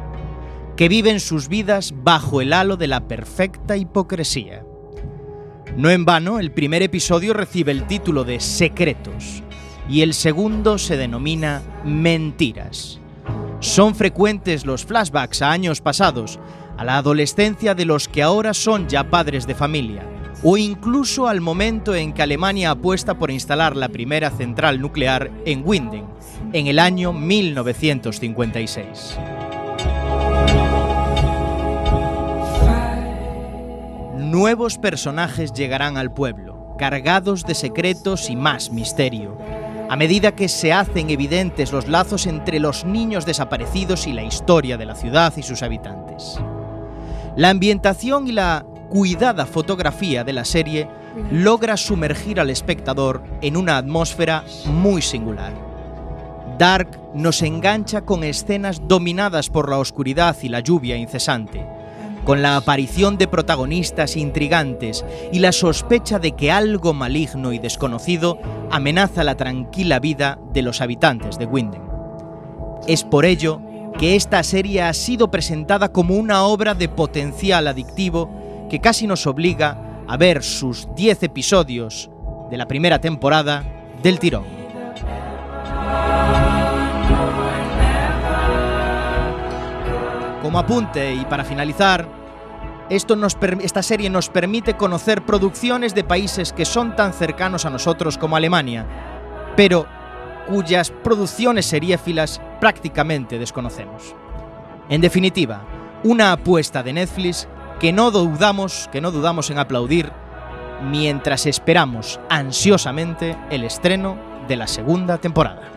que viven sus vidas bajo el halo de la perfecta hipocresía. No en vano, el primer episodio recibe el título de Secretos y el segundo se denomina Mentiras. Son frecuentes los flashbacks a años pasados, a la adolescencia de los que ahora son ya padres de familia, o incluso al momento en que Alemania apuesta por instalar la primera central nuclear en Winden, en el año 1956. Nuevos personajes llegarán al pueblo, cargados de secretos y más misterio, a medida que se hacen evidentes los lazos entre los niños desaparecidos y la historia de la ciudad y sus habitantes. La ambientación y la cuidada fotografía de la serie logra sumergir al espectador en una atmósfera muy singular. Dark nos engancha con escenas dominadas por la oscuridad y la lluvia incesante, con la aparición de protagonistas intrigantes y la sospecha de que algo maligno y desconocido amenaza la tranquila vida de los habitantes de Winden. Es por ello que esta serie ha sido presentada como una obra de potencial adictivo que casi nos obliga a ver sus 10 episodios de la primera temporada del tirón. Como apunte y para finalizar, esto nos esta serie nos permite conocer producciones de países que son tan cercanos a nosotros como Alemania, pero cuyas producciones seriéfilas prácticamente desconocemos. En definitiva, una apuesta de Netflix que no dudamos, que no dudamos en aplaudir mientras esperamos ansiosamente el estreno de la segunda temporada.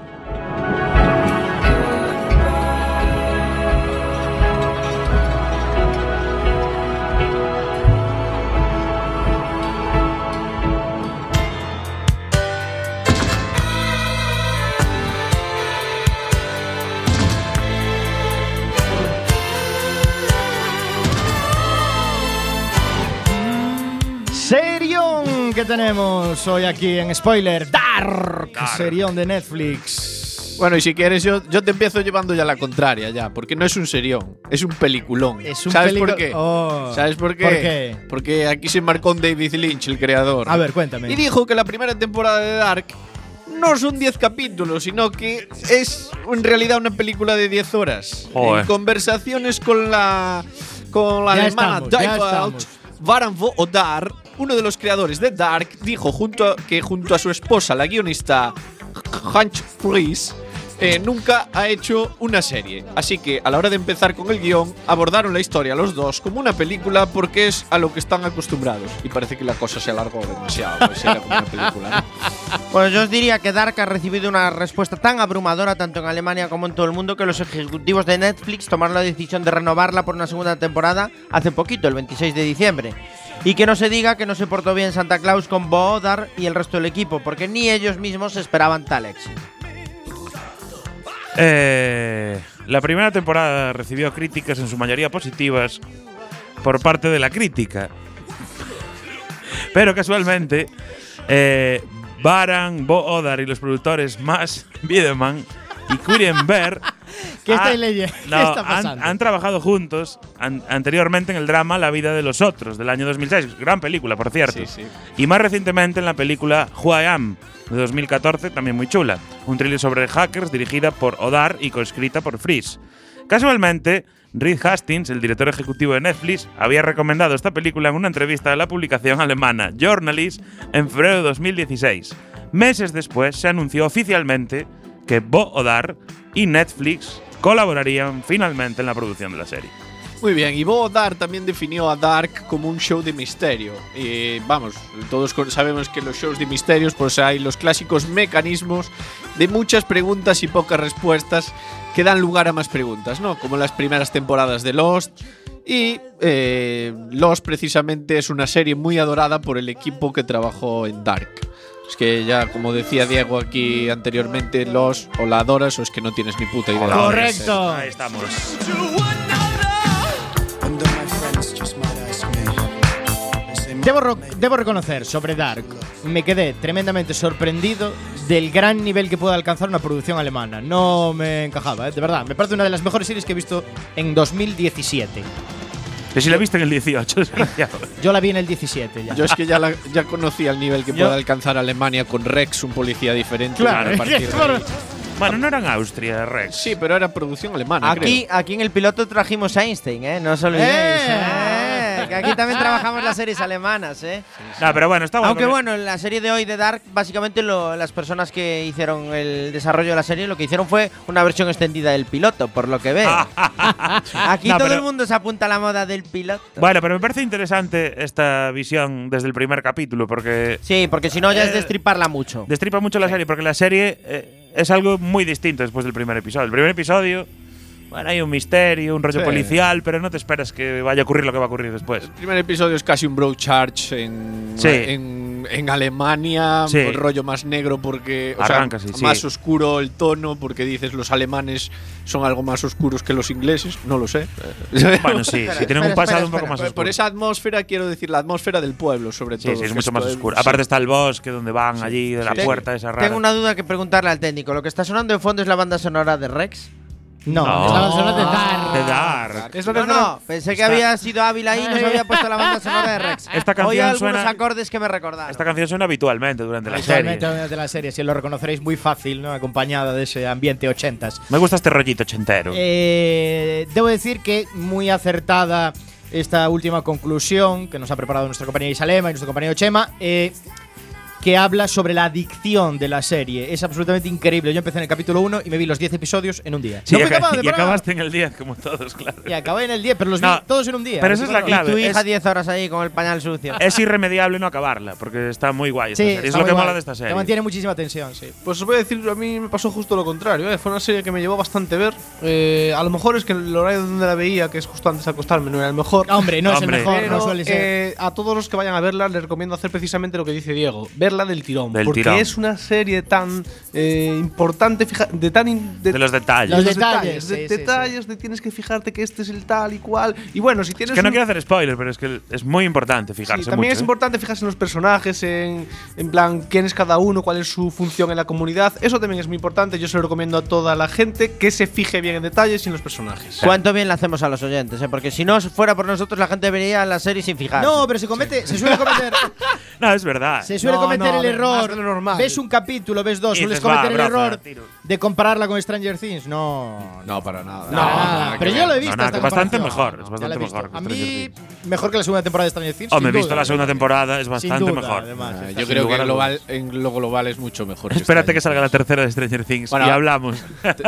Tenemos hoy aquí en Spoiler Dark, serión de Netflix. Bueno, y si quieres, yo, yo te empiezo llevando ya la contraria, ya, porque no es un serión, es un peliculón. Es un ¿Sabes por qué? Oh. ¿Sabes por qué? ¿Por qué? Porque aquí se marcó un David Lynch, el creador. A ver, cuéntame. Y dijo que la primera temporada de Dark no son 10 capítulos, sino que es en realidad una película de 10 horas. Joder. En conversaciones con la con la Ya alemana estamos, estamos. Varanvo Odar, uno de los creadores de Dark, dijo junto que junto a su esposa, la guionista Hunch Fries, eh, nunca ha hecho una serie. Así que a la hora de empezar con el guion, abordaron la historia los dos como una película porque es a lo que están acostumbrados. Y parece que la cosa se alargó demasiado, pues era como una película. ¿no? Yo os diría que Dark ha recibido una respuesta tan abrumadora tanto en Alemania como en todo el mundo que los ejecutivos de Netflix tomaron la decisión de renovarla por una segunda temporada hace poquito, el 26 de diciembre. Y que no se diga que no se portó bien Santa Claus con Boodar y el resto del equipo, porque ni ellos mismos esperaban tal éxito. Eh, la primera temporada recibió críticas en su mayoría positivas por parte de la crítica. Pero casualmente, eh, Baran, Bo Odar y los productores Max Wiedemann y Bear ¿Qué han- estáis leyendo? ¿Qué no, está pasando? Han, trabajado juntos an- anteriormente en el drama La vida de los otros, del año 2006. Gran película, por cierto. Y más recientemente en la película Who I Am, de 2014, también muy chula. Un thriller sobre hackers dirigida por Odar y coescrita por Freeze. Casualmente, Reed Hastings, el director ejecutivo de Netflix, había recomendado esta película en una entrevista de la publicación alemana Journalist en febrero de 2016. Meses después se anunció oficialmente que Bo Odar y Netflix colaborarían finalmente en la producción de la serie. Muy bien, y Bo Dar también definió a Dark como un show de misterio. Vamos, todos sabemos que los shows de misterios pues hay los clásicos mecanismos de muchas preguntas y pocas respuestas que dan lugar a más preguntas, ¿no? Como las primeras temporadas de Lost. Y eh, Lost precisamente es una serie muy adorada por el equipo que trabajó en Dark. Es que ya, como decía Diego aquí anteriormente, Lost o la adoras o es que no tienes ni puta idea. Correcto. Ahí estamos. Debo, debo reconocer sobre Dark, me quedé tremendamente sorprendido del gran nivel que puede alcanzar una producción alemana. No me encajaba, ¿eh? de verdad. Me parece una de las mejores series que he visto en 2017. Que si la viste en el 18, desgraciado. Yo la vi en el 17 ya. Yo es que ya, la- ya conocía el nivel que puede alcanzar Alemania con Rex, un policía diferente. Claro, ahí- Bueno, no era en Austria, Rex. Sí, pero era producción alemana, Aquí, aquí en el piloto trajimos a Einstein, ¿eh? No os olvidéis. ¡Eh! Que aquí también trabajamos las series alemanas, ¿eh? No, pero bueno, está bueno. Aunque bueno, en la serie de hoy de Dark, básicamente lo- las personas que hicieron el desarrollo de la serie lo que hicieron fue una versión extendida del piloto, por lo que veo. Aquí No, todo pero- el mundo se apunta a la moda del piloto. Bueno, pero me parece interesante esta visión desde el primer capítulo, porque Sí, porque si no ya es Eh, destriparla mucho. destripa mucho la serie, porque la serie eh, es algo muy distinto después del primer episodio. El primer episodio, bueno, hay un misterio, un rollo Sí. policial, pero no te esperas que vaya a ocurrir lo que va a ocurrir después. El primer episodio es casi un Broadchurch en, Sí. en, en Alemania, Sí. un rollo más negro porque o Arranca más oscuro el tono porque dices los alemanes son algo más oscuros que los ingleses, no lo sé. Bueno, sí, sí, tienen un pasado un poco más oscuro. Por esa atmósfera quiero decir la atmósfera del pueblo sobre todo. sí, es mucho más oscuro. sí. Aparte está el bosque donde van allí, de la puerta esa rara. Tengo una duda que preguntarle al técnico. ¿Lo que está sonando de fondo es la banda sonora de Rex? No, No. es la banda sonora de Dark. De Dark. Es lo No, que no, pensé que había sido Ávila ahí y nos había puesto la banda sonora de Rex. Esta canción Oí algunos suena- acordes que me recordaron. Esta canción suena habitualmente durante la serie. de la serie, si lo reconoceréis muy fácil, ¿no? Acompañada de ese ambiente ochentas. Me gusta este rollito ochentero. Eh, debo decir que muy acertada esta última conclusión que nos ha preparado nuestra compañera Isalema y nuestro compañero Chema, eh, que habla sobre la adicción de la serie. Es absolutamente increíble. Yo empecé en el capítulo 1 y me vi los 10 episodios en un día. Sí, no y, y acabaste en el 10, como todos, claro. Y acabé en el 10, pero los No, vi todos en un día. pero esa es la Y clave. tu hija es- 10 horas ahí con el pañal sucio. Es irremediable no acabarla, porque está muy guay esta Sí, serie. Es lo que guay. mola de esta Te serie. mantiene muchísima tensión, sí. Pues os voy a decir, a mí me pasó justo lo contrario. ¿eh? Fue una serie que me llevó bastante ver. Eh, a lo mejor es que el horario donde la veía, que es justo antes de acostarme, no era el mejor. Hombre, no Hombre. es el mejor, Pero, no suele ser. eh, a todos los que vayan a verla les recomiendo hacer precisamente lo que dice Diego, verla del tirón, Del porque tirón. es una serie tan eh, importante, fija- de tan in- De los detalles. Los de detalles, de sí, sí, detalles, de tienes que fijarte que este es el tal y cual. Y bueno, si Es tienes que no quiero hacer spoiler, pero es que es muy importante Sí, fijarse también mucho. es ¿eh? importante fijarse en los personajes, en, en plan quién es cada uno, cuál es su función en la comunidad. Eso también es muy importante. Yo se lo recomiendo a toda la gente que se fije bien en detalles y en los personajes. Cuánto bien le hacemos a los oyentes, ¿eh? porque si no fuera por nosotros la gente vería la serie sin fijarse. No, pero se comete, se suele cometer, No, es verdad. se suele No, cometer no, el error. de lo normal. Ves un capítulo, ves dos, sueles cometer el error de compararla con Stranger Things. No, No, para nada. No, nada. pero yo lo he visto. No, esta que bastante mejor, es bastante la he visto. mejor A mí, mejor que la segunda temporada de Stranger Things. Hombre, he sin visto duda. la segunda temporada, es bastante duda, mejor. además. Ah, yo creo que a global, en lo global es mucho mejor. Espérate que salga la tercera de Stranger Things Bueno, y hablamos.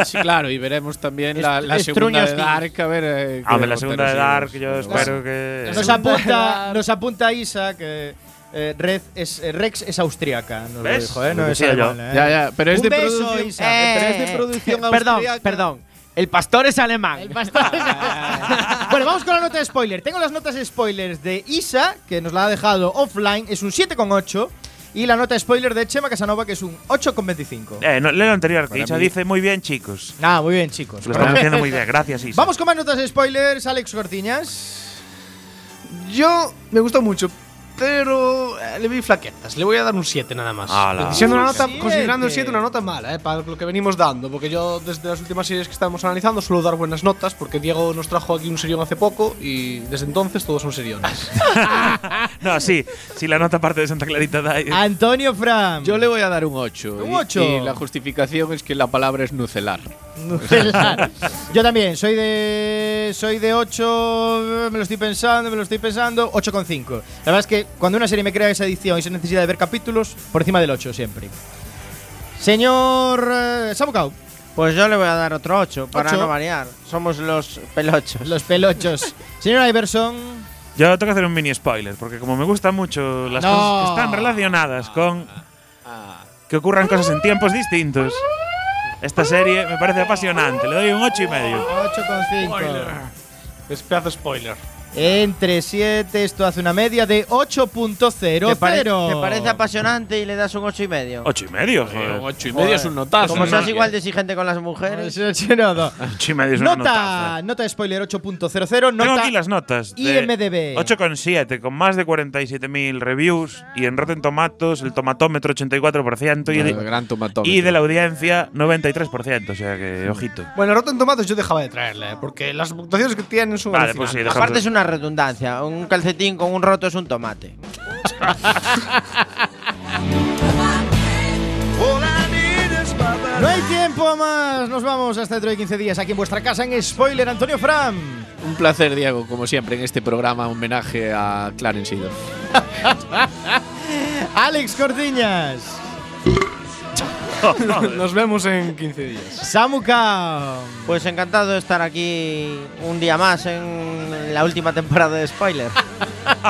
Sí, claro, y veremos también la, la Est- segunda de Dark. A ver. eh, qué Hombre, la segunda de Dark, yo espero que. Nos apunta, nos apunta Isa que eh, Red es, eh, Rex es austríaca. Nos lo dijo, ¿eh? No es alemana, ¿eh? Ya, ya, pero es de beso, producción. Isa. pero es de producción Perdón, austríaca. perdón. El pastor es alemán. El pastor es- bueno, vamos con la nota de spoiler. Tengo las notas de spoilers de Isa, que nos la ha dejado offline, es un 7,8. Y la nota de spoiler de Chema Casanova, que es un 8,25. Eh, no, lee lo anterior, que Isa dice muy bien, chicos. Ah, muy bien, chicos. Lo están haciendo muy bien, gracias, Isa. Vamos con más notas de spoilers, Alex Cortiñas. Yo me gustó mucho, pero eh, le vi flaquetas. Le voy a dar un 7 nada más. Ala. Y siendo una nota, Siete. considerando el 7 una nota mala, eh, para lo que venimos dando. Porque yo, desde las últimas series que estamos analizando, suelo dar buenas notas. Porque Diego nos trajo aquí un serión hace poco y desde entonces todos son seriones. No, sí, sí, la nota parte de Santa Clarita Diet. Antonio Fram. Yo le voy a dar un 8. Un y- ocho. Y, la justificación es que la palabra es nucelar. Yo también, soy de soy de 8, me lo estoy pensando, me lo estoy pensando, 8,5. La verdad es que cuando una serie me crea esa edición y esa necesidad de ver capítulos, por encima del 8 siempre. Señor eh, Samucao, Pues yo le voy a dar otro 8 para Ocho. no variar. Somos los pelochos. los pelochos. Señor Iverson, Yo tengo que hacer un mini spoiler, porque como me gustan mucho las No. cosas que están relacionadas con que ocurran cosas en tiempos distintos, esta serie me parece apasionante. Le doy un ocho y medio. 8,5. es pedazo spoiler. Entre 7, esto hace una media de 8.00. ¿Te, pare- te parece apasionante y le das un 8 y medio? Ocho y medio, Un joder. 8 y medio es un notazo. Como seas igual de exigente con las mujeres. No, no. Ocho y medio es una Nota, nota de spoiler 8.00, Tengo aquí las notas. IMDB. 8,7 con más de 47.000 reviews y en Rotten Tomatoes el tomatómetro 84% y, El de, gran tomatómetro. y de la audiencia 93%, o sea que ojito. Bueno, Rotten Tomatoes yo dejaba de traerle, porque las puntuaciones que tienen son Vale, pues sí, Aparte es una redundancia. Un calcetín con un roto es un tomate. No hay tiempo a más. Nos vamos hasta dentro de 15 días aquí en vuestra casa en Spoiler, Antonio Fram. Un placer, Diego, como siempre, en este programa, homenaje a Clarence Seedorf. Alex Cortiñas. Nos vemos en 15 días. Samuka. Pues encantado de estar aquí un día más en la última temporada de Spoiler.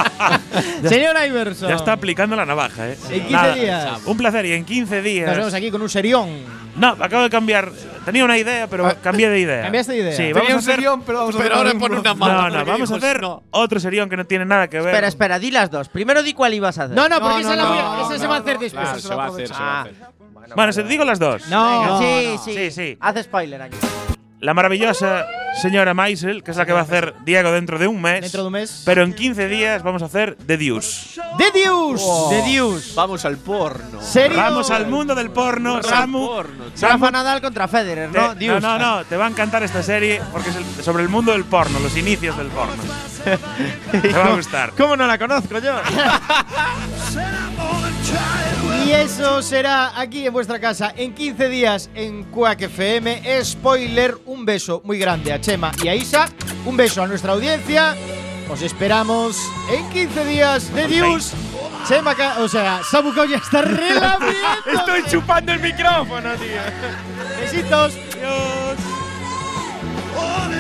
Señor Iverson. Ya está aplicando la navaja, ¿eh? En 15 días. Un placer y en 15 días. Nos vemos aquí con un serión. No, acabo de cambiar. Tenía una idea, pero cambié de idea. Ah, ¿Cambiaste de idea? Sí, Tenía vamos a un hacer. serión, pero vamos a Pero hacer ahora pone una mano. No, no, vamos a hacer no. otro serión que no tiene nada que ver. espera, espera, di las dos. Primero di cuál ibas a hacer. No, no, porque No, esa, no, la voy a- no, esa se no, va a hacer no, después. Claro, se va a hacer, se va a Ah. Bueno, se digo las dos. No, sí, no. sí, Sí, sí. Haz spoiler aquí. La maravillosa señora Maisel, que es la que va a hacer Diego dentro de un mes. Dentro de un mes. Pero en 15 días vamos a hacer The Deuce. The Deuce. De Dios. Vamos al porno. Serio. Vamos al mundo del porno, Samu. porno. Samu, Rafa Nadal contra Federer, te- ¿no? no, no, no, te va a encantar esta serie porque es el- sobre el mundo del porno, los inicios del porno. te va a gustar. ¿Cómo no la conozco yo? Y eso será aquí en vuestra casa en 15 días en Quack FM. Spoiler, un beso muy grande a Chema y a Isa. Un beso a nuestra audiencia. Os esperamos en 15 días de News. Chema, o sea, Samu Kao ya está relamiendo. Estoy chupando el micrófono, tío. Besitos. Adiós. Oh,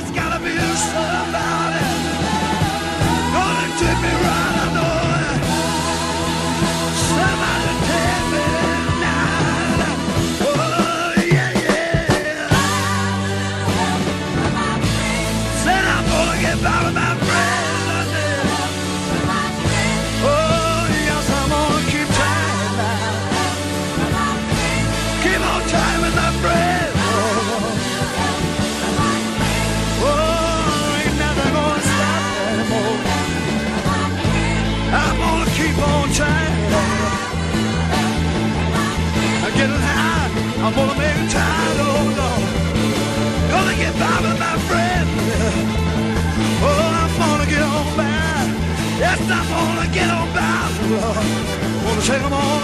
Wanna get on down. Wanna take them on